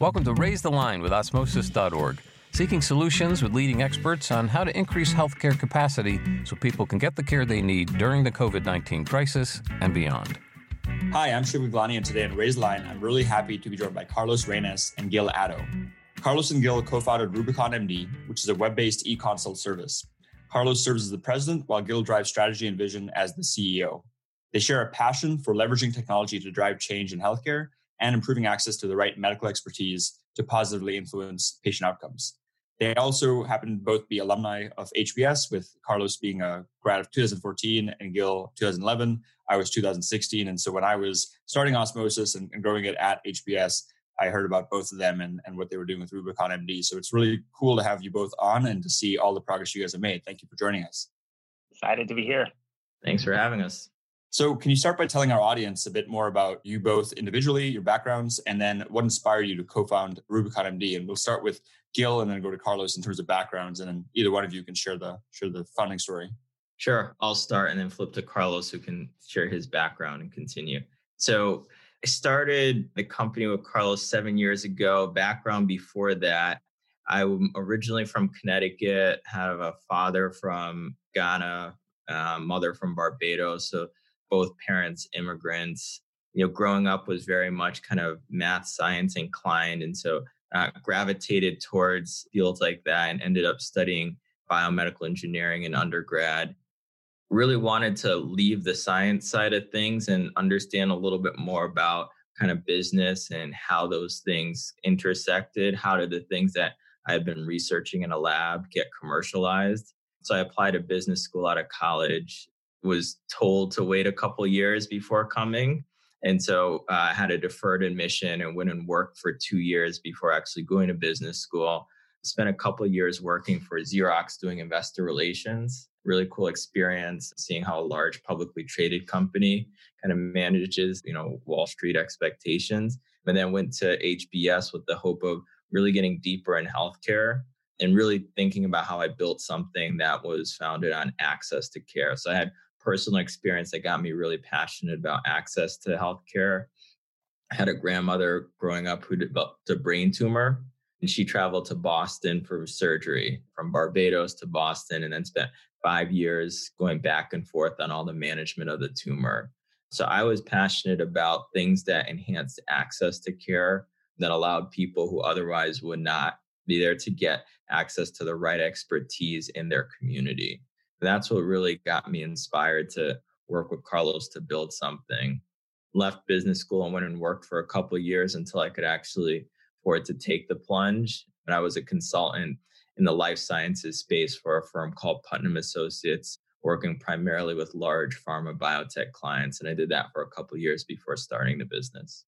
Welcome to Raise the Line with Osmosis.org, seeking solutions with leading experts on how to increase healthcare capacity so people can get the care they need during the COVID 19 crisis and beyond. Hi, I'm Shiv and today on Raise the Line, I'm really happy to be joined by Carlos Reines and Gil Addo. Carlos and Gil co founded Rubicon MD, which is a web based e consult service. Carlos serves as the president, while Gil drives strategy and vision as the CEO. They share a passion for leveraging technology to drive change in healthcare and improving access to the right medical expertise to positively influence patient outcomes. They also happen to both be alumni of HBS, with Carlos being a grad of 2014 and Gil 2011. I was 2016. And so when I was starting Osmosis and, and growing it at HBS, I heard about both of them and, and what they were doing with Rubicon MD. So it's really cool to have you both on and to see all the progress you guys have made. Thank you for joining us. Excited to be here. Thanks for having us. So, can you start by telling our audience a bit more about you both individually, your backgrounds, and then what inspired you to co found Rubicon MD? And we'll start with Gil and then go to Carlos in terms of backgrounds. And then either one of you can share the, share the founding story. Sure. I'll start and then flip to Carlos, who can share his background and continue. So, I started the company with Carlos seven years ago. Background before that, I'm originally from Connecticut, have a father from Ghana, uh, mother from Barbados. So both parents immigrants you know growing up was very much kind of math science inclined and so uh, gravitated towards fields like that and ended up studying biomedical engineering in undergrad. Really wanted to leave the science side of things and understand a little bit more about kind of business and how those things intersected how did the things that i had been researching in a lab get commercialized. So i applied to business school out of college was told to wait a couple years before coming. And so uh, I had a deferred admission and went and worked for two years before actually going to business school. Spent a couple years working for Xerox doing investor relations. Really cool experience seeing how a large publicly traded company kind of manages, you know, Wall Street expectations. And then went to HBS with the hope of really getting deeper in healthcare and really thinking about how I built something that was founded on access to care. So I had personal experience that got me really passionate about access to healthcare. I had a grandmother growing up who developed a brain tumor, and she traveled to Boston for surgery from Barbados to Boston, and then spent five years going back and forth on all the management of the tumor. So I was passionate about things that enhanced access to care that allowed people who otherwise would not be there to get access to the right expertise in their community that's what really got me inspired to work with Carlos to build something. Left business school and went and worked for a couple years until I could actually afford to take the plunge. And I was a consultant in the life sciences space for a firm called Putnam Associates, working primarily with large pharma biotech clients. And I did that for a couple years before starting the business.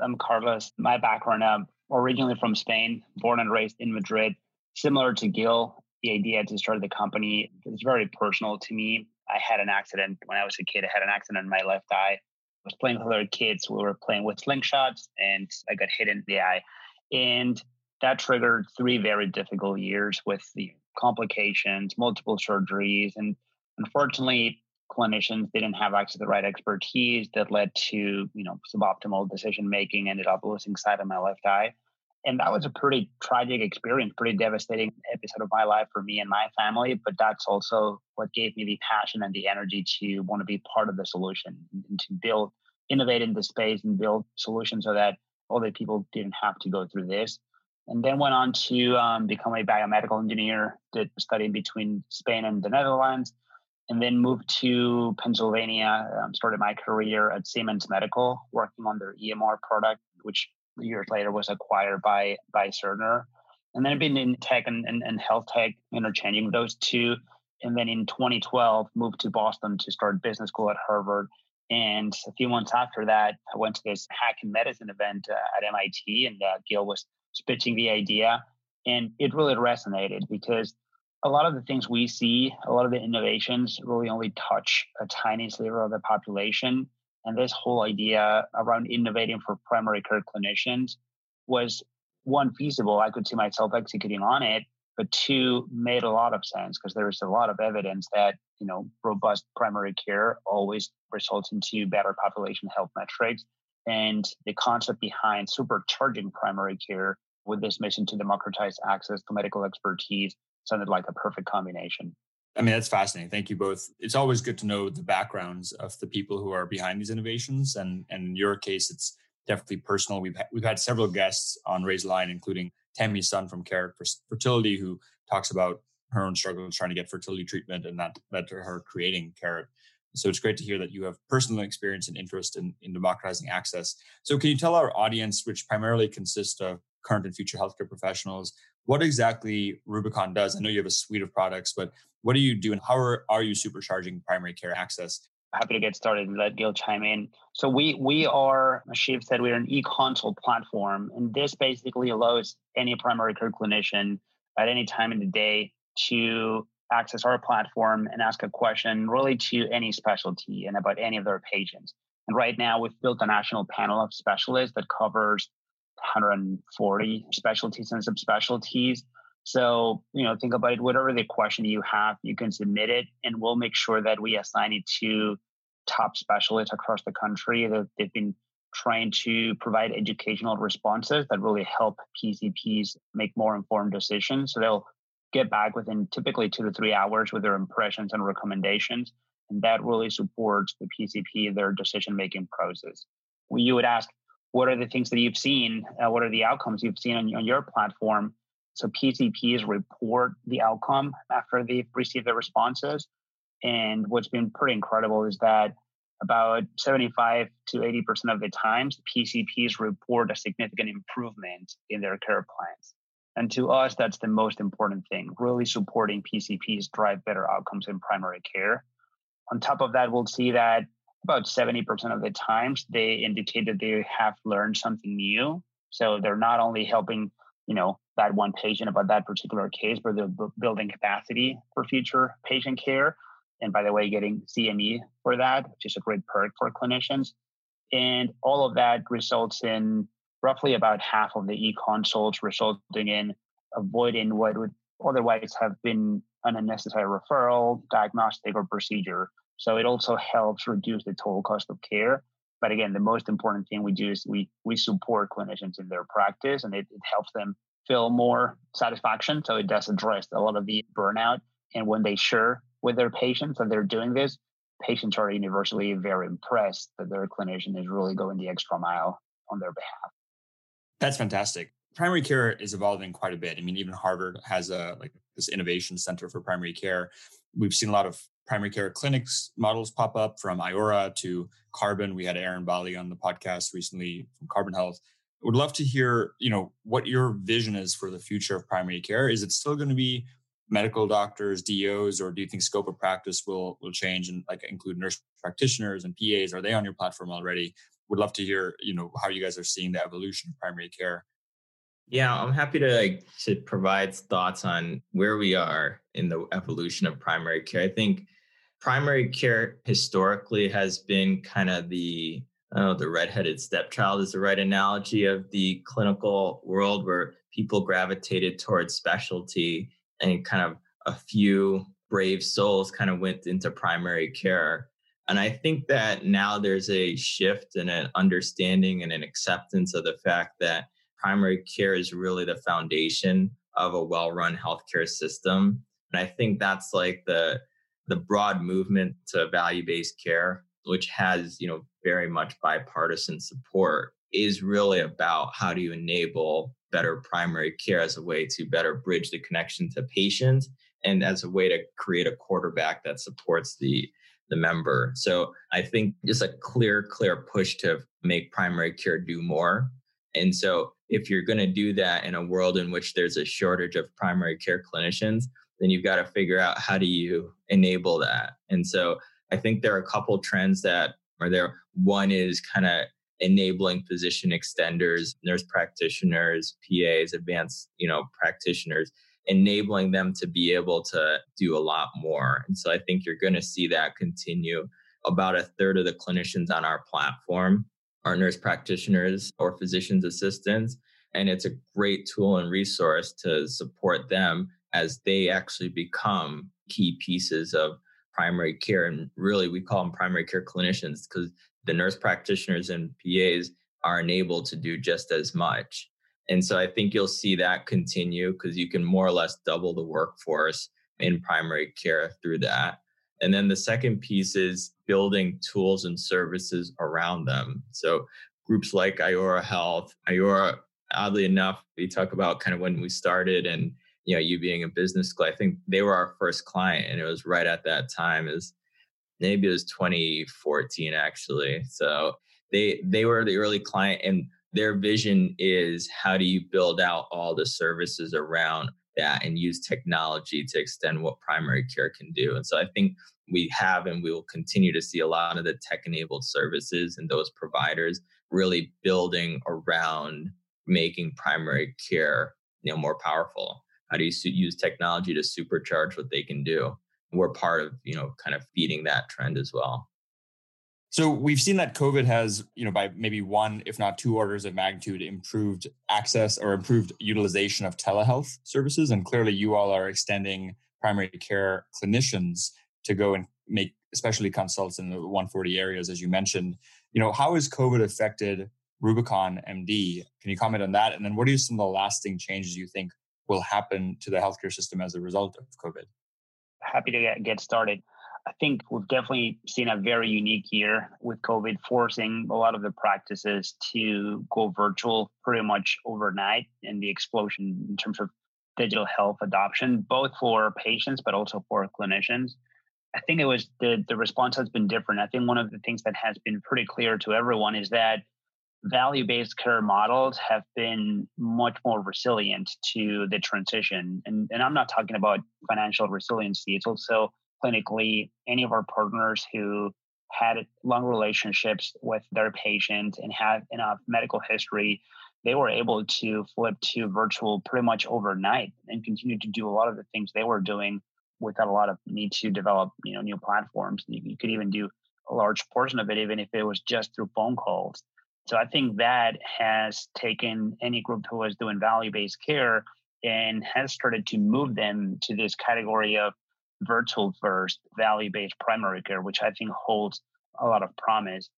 I'm Carlos. My background, I'm originally from Spain, born and raised in Madrid. Similar to Gil, the idea to start the company is very personal to me. I had an accident when I was a kid. I had an accident in my left eye. I was playing with other kids. We were playing with slingshots and I got hit in the eye. And that triggered three very difficult years with the complications, multiple surgeries. And unfortunately, clinicians didn't have access to the right expertise that led to, you know, suboptimal decision making, ended up losing sight of my left eye and that was a pretty tragic experience, pretty devastating episode of my life for me and my family. But that's also what gave me the passion and the energy to want to be part of the solution and to build, innovate in the space and build solutions so that other people didn't have to go through this. And then went on to um, become a biomedical engineer, did studying between Spain and the Netherlands, and then moved to Pennsylvania. Um, started my career at Siemens Medical, working on their EMR product, which years later was acquired by by Cerner. And then I've been in tech and, and, and health tech, interchanging those two. And then in 2012, moved to Boston to start business school at Harvard. And a few months after that, I went to this Hacking Medicine event uh, at MIT, and uh, Gil was pitching the idea. And it really resonated because a lot of the things we see, a lot of the innovations really only touch a tiny sliver of the population. And this whole idea around innovating for primary care clinicians was one feasible. I could see myself executing on it, but two made a lot of sense because there's a lot of evidence that you know robust primary care always results into better population health metrics. and the concept behind supercharging primary care with this mission to democratize access to medical expertise sounded like a perfect combination. I mean, that's fascinating. Thank you both. It's always good to know the backgrounds of the people who are behind these innovations. And, and in your case, it's definitely personal. We've, ha- we've had several guests on Raise Line, including Tammy Sun from Carrot Fertility, who talks about her own struggles trying to get fertility treatment and that led to her creating Carrot. So it's great to hear that you have personal experience and interest in, in democratizing access. So can you tell our audience, which primarily consists of current and future healthcare professionals, what exactly Rubicon does? I know you have a suite of products, but what do you do and how are, are you supercharging primary care access? Happy to get started and let Gil chime in. So we we are, as Shiv said, we're an e-consult platform, and this basically allows any primary care clinician at any time in the day to access our platform and ask a question really to any specialty and about any of their patients. And right now, we've built a national panel of specialists that covers 140 specialties and subspecialties. So, you know, think about it. Whatever the question you have, you can submit it, and we'll make sure that we assign it to top specialists across the country that they've been trying to provide educational responses that really help PCPs make more informed decisions. So they'll get back within typically two to three hours with their impressions and recommendations. And that really supports the PCP, their decision making process. You would ask, what are the things that you've seen? Uh, what are the outcomes you've seen on, on your platform? So PCPs report the outcome after they've received the responses. And what's been pretty incredible is that about 75 to 80% of the times, PCPs report a significant improvement in their care plans. And to us, that's the most important thing, really supporting PCPs drive better outcomes in primary care. On top of that, we'll see that about 70% of the times they indicate that they have learned something new. So they're not only helping, you know, that one patient about that particular case, but they're building capacity for future patient care. And by the way, getting CME for that, which is a great perk for clinicians. And all of that results in roughly about half of the e-consults, resulting in avoiding what would otherwise have been an unnecessary referral, diagnostic, or procedure. So it also helps reduce the total cost of care. But again, the most important thing we do is we we support clinicians in their practice, and it, it helps them feel more satisfaction. So it does address a lot of the burnout. And when they share with their patients that they're doing this, patients are universally very impressed that their clinician is really going the extra mile on their behalf. That's fantastic. Primary care is evolving quite a bit. I mean, even Harvard has a like this innovation center for primary care. We've seen a lot of primary care clinics models pop up from Iora to Carbon. We had Eren Bali on the podcast recently from Carbon Health. Would love to hear, you know, what your vision is for the future of primary care. Is it still going to be medical doctors, DOs, or do you think scope of practice will will change and like include nurse practitioners and PAs? Are they on your platform already? would love to hear, you know, how you guys are seeing the evolution of primary care. Yeah, I'm happy to like, to provide thoughts on where we are in the evolution of primary care. I think primary care historically has been kind of the don't the redheaded stepchild is the right analogy of the clinical world where people gravitated towards specialty and kind of a few brave souls kind of went into primary care. And I think that now there's a shift and an understanding and an acceptance of the fact that primary care is really the foundation of a well-run healthcare system. And I think that's like the the broad movement to value-based care, which has, you know, very much bipartisan support, is really about how do you enable better primary care as a way to better bridge the connection to patients and as a way to create a quarterback that supports the the member. So I think just a clear, clear push to make primary care do more. And so if you're going to do that in a world in which there's a shortage of primary care clinicians, then you've got to figure out how do you enable that. And so I think there are a couple trends that are there. One is kind of enabling physician extenders, nurse practitioners, PAs, advanced, you know, practitioners enabling them to be able to do a lot more. And so I think you're going to see that continue. About a third of the clinicians on our platform are nurse practitioners or physician's assistants. And it's a great tool and resource to support them as they actually become key pieces of primary care. And really, we call them primary care clinicians because the nurse practitioners and PAs are enabled to do just as much. And so I think you'll see that continue because you can more or less double the workforce in primary care through that. And then the second piece is building tools and services around them. So groups like Iora Health, Iora, oddly enough, we talk about kind of when we started and you know you being a business school. I think they were our first client, and it was right at that time. Is maybe it was 2014 actually. So they they were the early client, and their vision is how do you build out all the services around that and use technology to extend what primary care can do. And so I think we have and we will continue to see a lot of the tech enabled services and those providers really building around making primary care you know more powerful how do you use technology to supercharge what they can do we're part of you know kind of feeding that trend as well so we've seen that COVID has, you know, by maybe one, if not two orders of magnitude, improved access or improved utilization of telehealth services. And clearly, you all are extending primary care clinicians to go and make especially consults in the 140 areas, as you mentioned. You know, how has COVID affected Rubicon MD? Can you comment on that? And then what are some of the lasting changes you think will happen to the healthcare system as a result of COVID? Happy to get started. I think we've definitely seen a very unique year with COVID, forcing a lot of the practices to go virtual pretty much overnight and the explosion in terms of digital health adoption, both for patients but also for clinicians. I think it was the the response has been different. I think one of the things that has been pretty clear to everyone is that value-based care models have been much more resilient to the transition. And, and I'm not talking about financial resiliency. It's also clinically any of our partners who had long relationships with their patients and had enough medical history they were able to flip to virtual pretty much overnight and continue to do a lot of the things they were doing without a lot of need to develop you know new platforms you could even do a large portion of it even if it was just through phone calls so i think that has taken any group who was doing value based care and has started to move them to this category of virtual first value based primary care, which I think holds a lot of promise.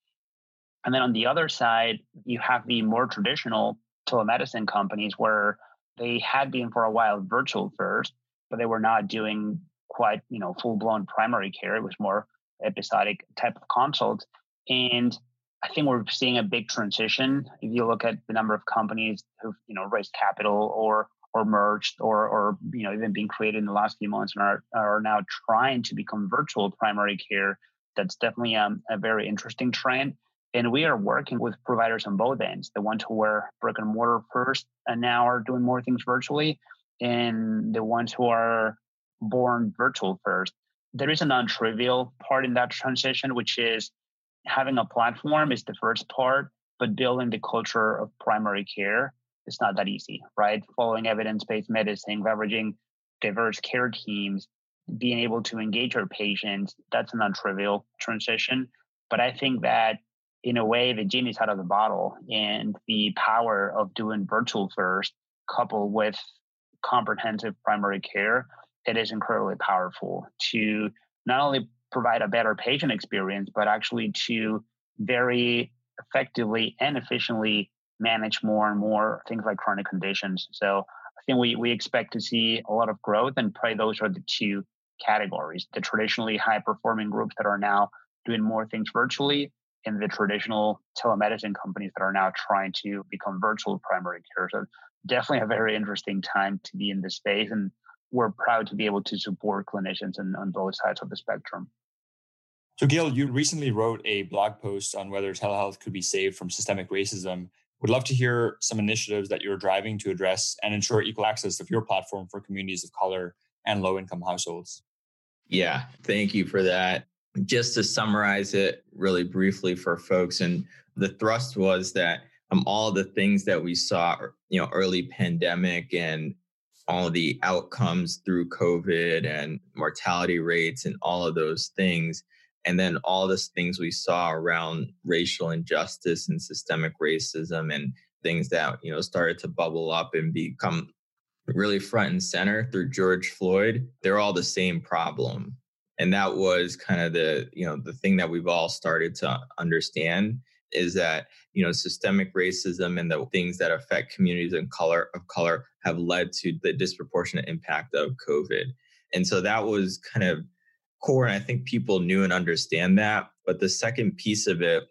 And then on the other side, you have the more traditional telemedicine companies where they had been for a while virtual first, but they were not doing quite, you know, full blown primary care. It was more episodic type of consults. And I think we're seeing a big transition. If you look at the number of companies who've, you know, raised capital or or merged or or you know even being created in the last few months and are, are now trying to become virtual primary care that's definitely um, a very interesting trend and we are working with providers on both ends the ones who were brick and mortar first and now are doing more things virtually and the ones who are born virtual first there is a non-trivial part in that transition which is having a platform is the first part but building the culture of primary care is not that easy, right? Following evidence based medicine, leveraging diverse care teams, being able to engage our patients, that's a non trivial transition. But I think that in a way, the genie's out of the bottle and the power of doing virtual first coupled with comprehensive primary care, it is incredibly powerful to not only provide a better patient experience, but actually to very effectively and efficiently manage more and more things like chronic conditions. So I think we, we expect to see a lot of growth and probably those are the two categories, the traditionally high performing groups that are now doing more things virtually and the traditional telemedicine companies that are now trying to become virtual primary care. So definitely a very interesting time to be in this space. And we're proud to be able to support clinicians in, on both sides of the spectrum. So, Gail, you recently wrote a blog post on whether telehealth could be saved from systemic racism. Would love to hear some initiatives that you're driving to address and ensure equal access of your platform for communities of color and low income households. Yeah, thank you for that. Just to summarize it really briefly for folks, and the thrust was that um, all the things that we saw, you know, early pandemic and all the outcomes through COVID and mortality rates and all of those things and then all these things we saw around racial injustice and systemic racism and things that you know started to bubble up and become really front and center through George Floyd they're all the same problem. And that was kind of the, you know, the thing that we've all started to understand is that, you know, systemic racism and the things that affect communities in color of color have led to the disproportionate impact of COVID. And so that was kind of core. And I think people knew and understand that. But the second piece of it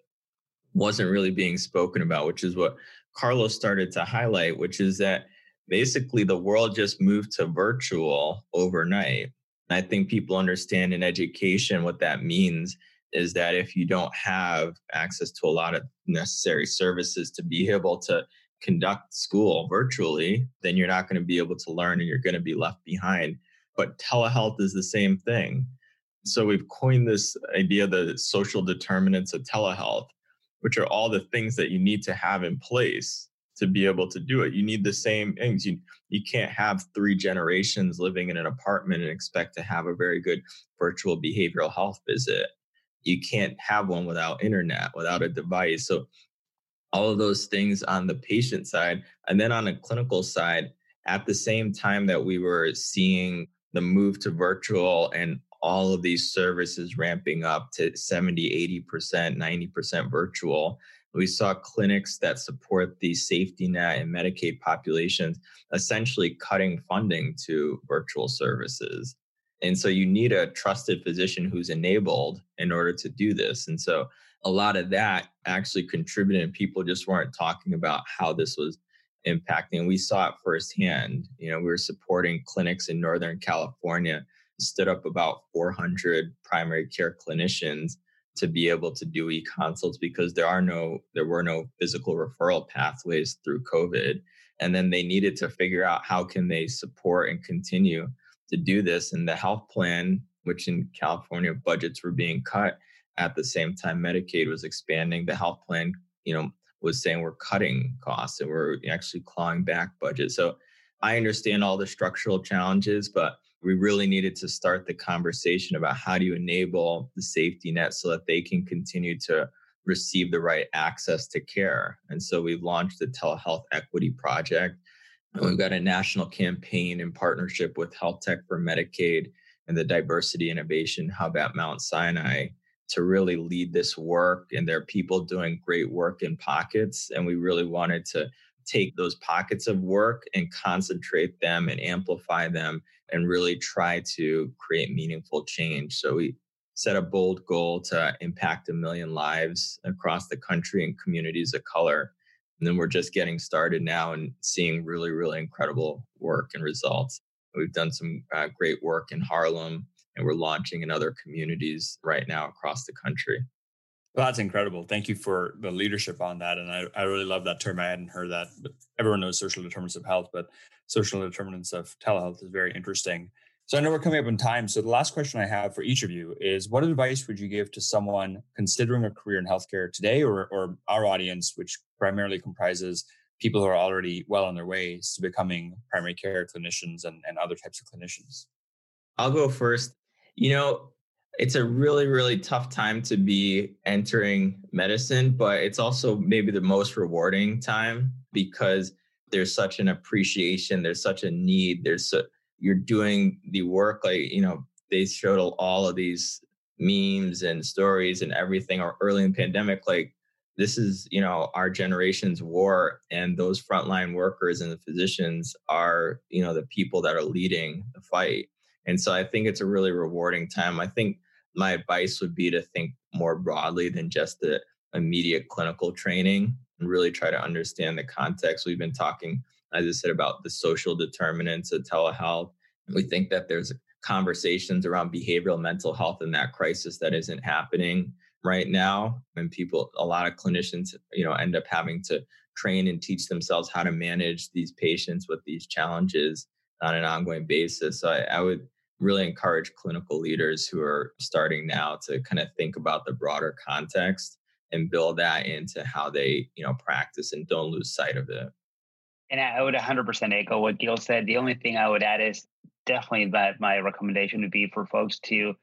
wasn't really being spoken about, which is what Carlos started to highlight, which is that basically the world just moved to virtual overnight. And I think people understand in education what that means is that if you don't have access to a lot of necessary services to be able to conduct school virtually, then you're not going to be able to learn and you're going to be left behind. But telehealth is the same thing. So we've coined this idea, the social determinants of telehealth, which are all the things that you need to have in place to be able to do it. You need the same things. You you can't have three generations living in an apartment and expect to have a very good virtual behavioral health visit. You can't have one without internet, without a device. So all of those things on the patient side and then on a clinical side at the same time that we were seeing the move to virtual and all of these services ramping up to 70, 80%, 90% virtual. We saw clinics that support the safety net and Medicaid populations essentially cutting funding to virtual services. And so you need a trusted physician who's enabled in order to do this. And so a lot of that actually contributed, people just weren't talking about how this was impacting. We saw it firsthand. You know, we were supporting clinics in Northern California, stood up about 400 primary care clinicians to be able to do e-consults because there are no there were no physical referral pathways through covid and then they needed to figure out how can they support and continue to do this and the health plan which in california budgets were being cut at the same time medicaid was expanding the health plan you know was saying we're cutting costs and we're actually clawing back budget so i understand all the structural challenges but we really needed to start the conversation about how do you enable the safety net so that they can continue to receive the right access to care. And so we've launched the Telehealth Equity Project. And we've got a national campaign in partnership with Health Tech for Medicaid and the Diversity Innovation Hub at Mount Sinai to really lead this work. And there are people doing great work in pockets. And we really wanted to take those pockets of work and concentrate them and amplify them and really try to create meaningful change. So we set a bold goal to impact a million lives across the country and communities of color. And then we're just getting started now and seeing really, really incredible work and results. We've done some uh, great work in Harlem and we're launching in other communities right now across the country. Well, that's incredible. Thank you for the leadership on that. And I, I really love that term. I hadn't heard that, everyone knows social determinants of health, but social determinants of telehealth is very interesting. So I know we're coming up on time. So the last question I have for each of you is what advice would you give to someone considering a career in healthcare today or, or our audience, which primarily comprises people who are already well on their ways to becoming primary care clinicians and, and other types of clinicians? I'll go first. You know, it's a really really tough time to be entering medicine but it's also maybe the most rewarding time because there's such an appreciation there's such a need there's so you're doing the work like you know they showed all of these memes and stories and everything or early in the pandemic like this is you know our generation's war and those frontline workers and the physicians are you know the people that are leading the fight and so i think it's a really rewarding time i think my advice would be to think more broadly than just the immediate clinical training and really try to understand the context. We've been talking, as I said, about the social determinants of telehealth. We think that there's conversations around behavioral mental health in that crisis that isn't happening right now. And people, a lot of clinicians, you know, end up having to train and teach themselves how to manage these patients with these challenges on an ongoing basis. So I, I would really encourage clinical leaders who are starting now to kind of think about the broader context and build that into how they you know practice and don't lose sight of it and i would 100% echo what gil said. The only thing i would add is definitely that my recommendation would be for folks to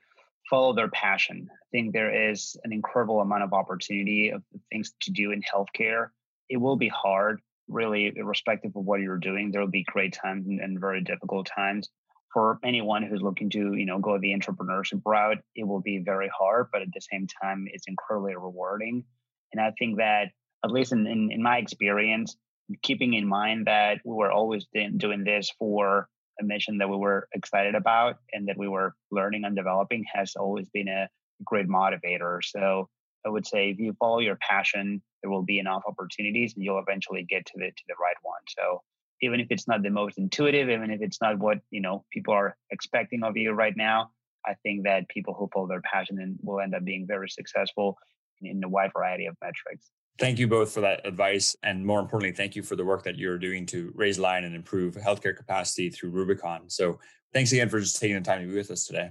follow their passion. I think there is an incredible amount of opportunity of things to do in healthcare. It will be hard really irrespective of what you're doing. There will be great times and, and very difficult times. For anyone who's looking to you know go the entrepreneurship route it will be very hard but at the same time it's incredibly rewarding. And i think that at least in, in, in my experience keeping in mind that we were always doing this for a mission that we were excited about and that we were learning and developing has always been a great motivator so i would say if you follow your passion there will be enough opportunities and you'll eventually get to the to the right one so even if it's not the most intuitive, even if it's not what you know people are expecting of you right now. I think that people who follow their passion will end up being very successful in a wide variety of metrics. Thank you both for that advice. And more importantly, thank you for the work that you're doing to raise line and improve healthcare capacity through Rubicon. So thanks again for just taking the time to be with us today.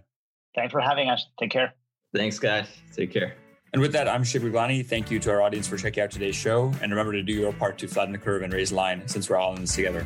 Thanks for having us. Take care. Thanks, guys. Take care. And with that, I'm Shiv Gaglani. Thank you to our audience for checking out today's show. And remember to do your part to flatten the curve and raise line since we're all in this together.